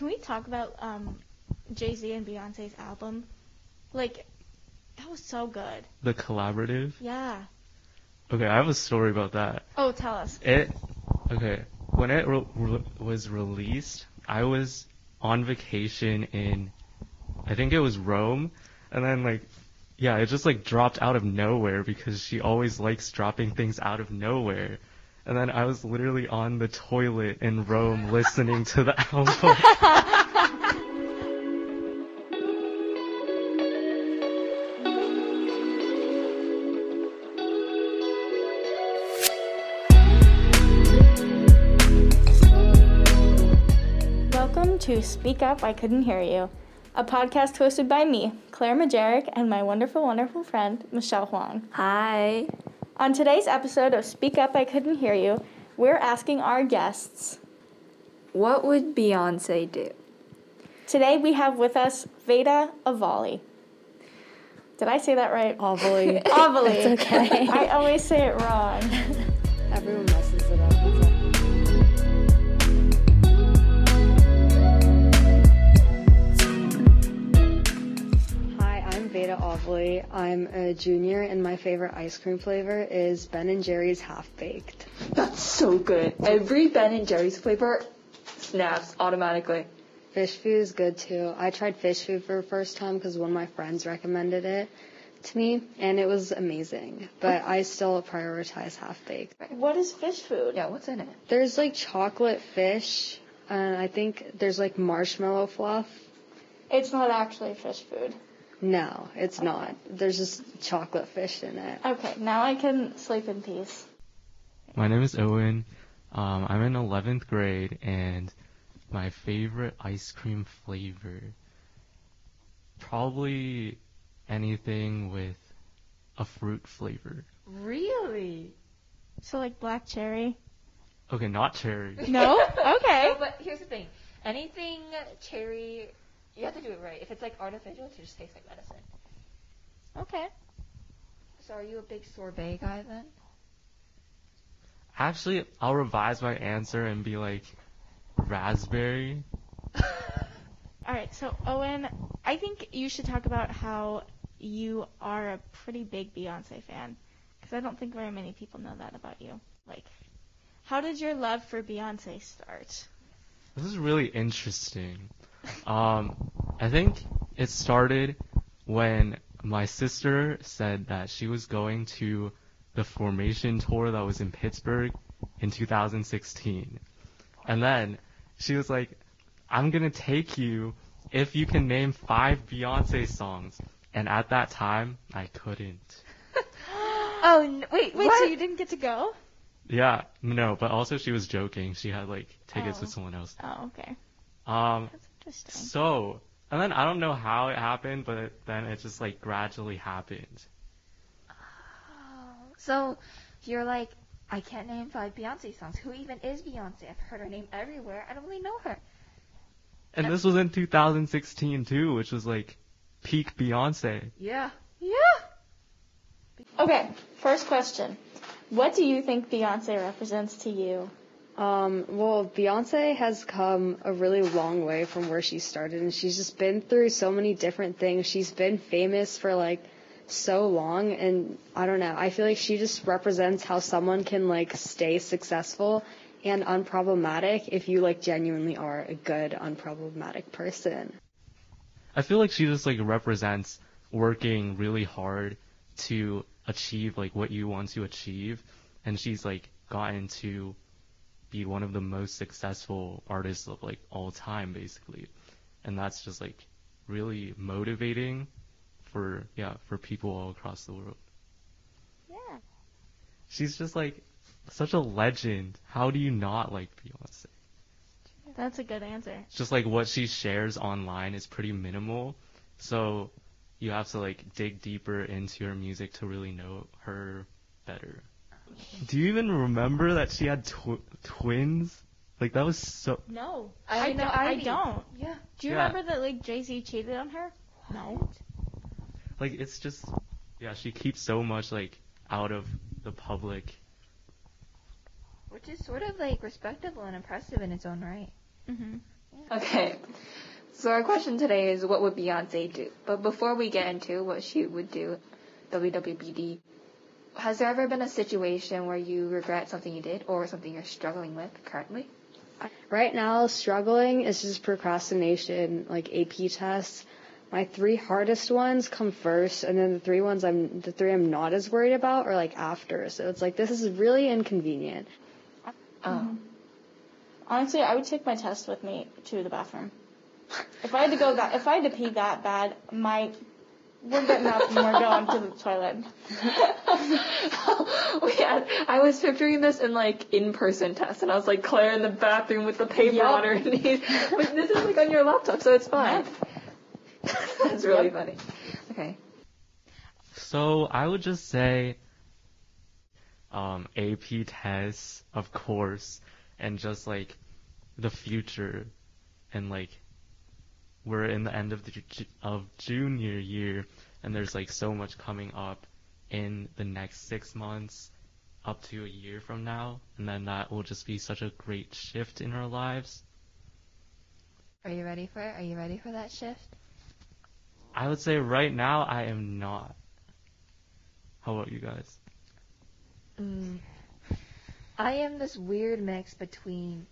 can we talk about um, Jay Z and Beyonce's album? Like, that was so good. The collaborative. Yeah. Okay, I have a story about that. Oh, tell us. It okay when it re- re- was released, I was on vacation in I think it was Rome, and then like yeah, it just like dropped out of nowhere because she always likes dropping things out of nowhere. And then I was literally on the toilet in Rome listening to the album. Welcome to Speak Up, I Couldn't Hear You, a podcast hosted by me, Claire Majerac, and my wonderful, wonderful friend, Michelle Hwang. Hi. On today's episode of Speak Up, I Couldn't Hear You, we're asking our guests. What would Beyonce do? Today we have with us Veda Avali. Did I say that right? Ovally. Avali. It's okay. I always say it wrong. Everyone messes Veda I'm a junior, and my favorite ice cream flavor is Ben and Jerry's Half Baked. That's so good. Every Ben and Jerry's flavor snaps automatically. Fish food is good too. I tried fish food for the first time because one of my friends recommended it to me, and it was amazing. But I still prioritize Half Baked. What is fish food? Yeah, what's in it? There's like chocolate fish, and I think there's like marshmallow fluff. It's not actually fish food. No, it's not. There's just chocolate fish in it. Okay, now I can sleep in peace. My name is Owen. Um, I'm in 11th grade, and my favorite ice cream flavor probably anything with a fruit flavor. Really? So, like black cherry? Okay, not cherry. No? Okay. No, but here's the thing. Anything cherry, you have to do it right. If it's like artificial, it just tastes like medicine. Okay. So are you a big sorbet guy then? Actually, I'll revise my answer and be like raspberry. All right, so Owen, I think you should talk about how you are a pretty big Beyonce fan, because I don't think very many people know that about you. Like, how did your love for Beyonce start? This is really interesting. Um, I think it started when my sister said that she was going to the Formation tour that was in Pittsburgh in 2016. And then she was like, I'm gonna take you if you can name five Beyonce songs. And at that time, I couldn't. Oh, n- wait, Wait, so you didn't get to go? Yeah, no, but also she was joking. She had like tickets Oh. with someone else. Oh, okay. Um, That's interesting. So, and then I don't know how it happened, but it, then it just like gradually happened. Oh, so you're like, I can't name five Beyonce songs. Who even is Beyonce? I've heard her name everywhere. I don't really know her. And this was in 2016 too, which was like peak Beyonce. Yeah. Yeah. Okay, first question. What do you think Beyonce represents to you? Um, well, Beyonce has come a really long way from where she started, and she's just been through so many different things. She's been famous for like so long, and I don't know. I feel like she just represents how someone can like stay successful and unproblematic if you like genuinely are a good unproblematic person. I feel like she just like represents working really hard to achieve like what you want to achieve, and she's like gotten to be one of the most successful artists of like all time basically. And that's just like really motivating for yeah, for people all across the world. Yeah. She's just like such a legend. How do you not like Beyonce? That's a good answer. Just like what she shares online is pretty minimal. So you have to like dig deeper into her music to really know her better. Do you even remember that she had tw- twins? Like that was so No. I I, know don't, I don't. Yeah. Do you Yeah. remember that like Jay Z cheated on her? No. like it's just yeah, she keeps so much like out of the public. Which is sort of like respectable and impressive in its own right. Mm-hmm. Okay, So our question today is what would Beyonce do? But before we get into what she would do, WWBD, has there ever been a situation where you regret something you did or something you're struggling with currently? Right now, struggling is just procrastination, like AP tests. My three hardest ones come first, and then the three ones I'm the three I'm not as worried about are like after. So it's like this is really inconvenient. Oh. Mm-hmm. Honestly, I would take my test with me to the bathroom. If I had to go that, if I had to pee that bad, my we're getting up and we're going to the toilet. yeah, I was picturing this in like in-person tests, and I was like Claire in the bathroom with the paper Yup. on her knees. But this is like on your laptop, so it's fine. That's really Yep. funny. Okay. So I would just say, um, AP tests, of course, and just like the future, and like we're in the end of the of junior year, and there's like so much coming up in the next six months, up to a year from now, and then that will just be such a great shift in our lives. Are you ready for it? Are you ready for that shift? I would say right now I am not. How about you guys? Mm. I am this weird mix between.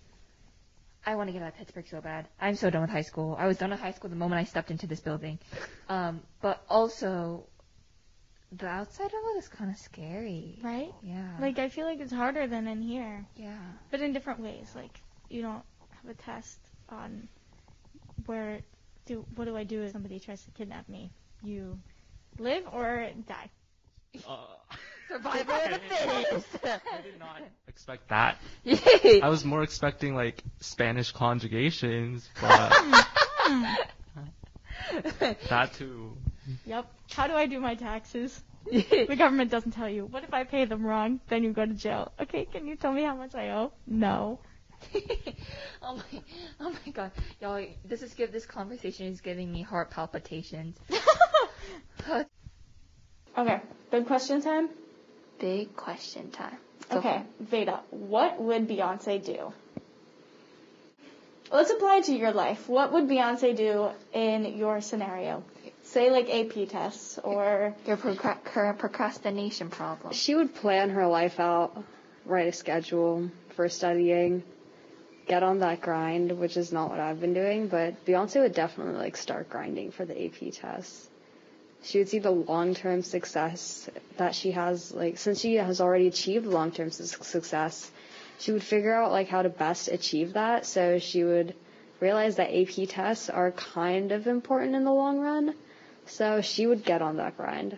I want to get out of Pittsburgh so bad. I'm so done with high school. I was done with high school the moment I stepped into this building. Um, but also, the outside of it is kind of scary. Right? Yeah. Like I feel like it's harder than in here, yeah. but in different ways. Like you don't have a test on where do what do I do if somebody tries to kidnap me? You live or die. Survival of the fittest. I did not expect that. I was more expecting like Spanish conjugations, but that too. Yep. How do I do my taxes? The government doesn't tell you. What if I pay them wrong? Then you go to jail. Okay, can you tell me how much I owe? No. oh my, oh my god, y'all! This is give this conversation is giving me heart palpitations. okay, big question time. Big question time. Go Okay, Veda, what would Beyonce do? Let's apply it to your life. What would Beyonce do in your scenario? Say like AP tests or. Your procra- current procrastination problem. She would plan her life out, write a schedule for studying, get on that grind, which is not what I've been doing, but Beyonce would definitely like start grinding for the AP tests. She would see the long-term success that she has, like, since she has already achieved long-term su- success, she would figure out like how to best achieve that. So she would realize that AP tests are kind of important in the long run. So she would get on that grind.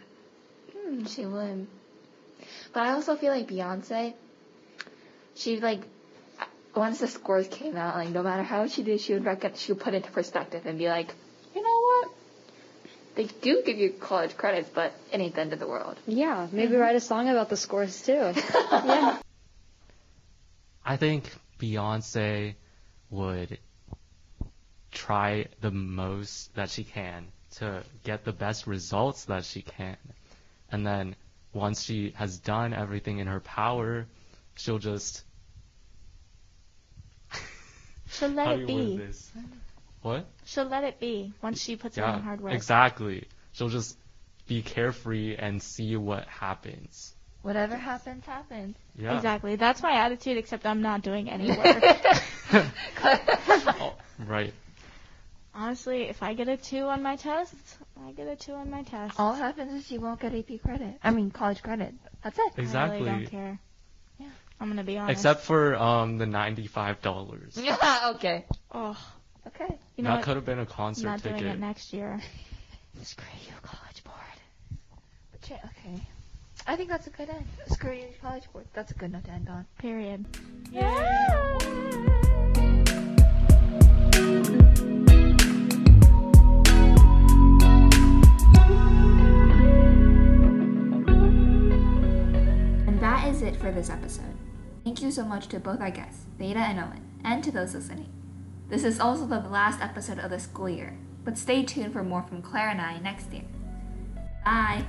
Hmm, she would. But I also feel like Beyonce, she like, once the scores came out, like no matter how she did, she would reckon, she would put it into perspective and be like? They do give you college credits, but it ain't the end of the world. Yeah, maybe mm-hmm. write a song about the scores too. yeah. I think Beyonce would try the most that she can to get the best results that she can. And then once she has done everything in her power, she'll just She'll let it you word be. This? What? She'll let it be once she puts in Yeah, the hard work. exactly. She'll just be carefree and see what happens. Whatever happens, happens. Yeah. Exactly. That's my attitude, except I'm not doing any work. Oh, right. Honestly, if I get a two on my test, I get a two on my test. All happens is you won't get AP credit. I mean, college credit. That's it. Exactly. I really don't care. Yeah. I'm gonna be honest. Except for um the ninety-five dollars. Yeah, okay. oh, Okay. You know that what? could have been a concert not doing ticket. it next year. Screw you, college board. But yeah, okay. I think that's a good end. Screw you, college board. That's a good note to end on. Period. And that is it for this episode. Thank you so much to both our guests, Veda and Owen, and to those listening. This is also the last episode of the school year, but stay tuned for more from Claire and I next year. Bye!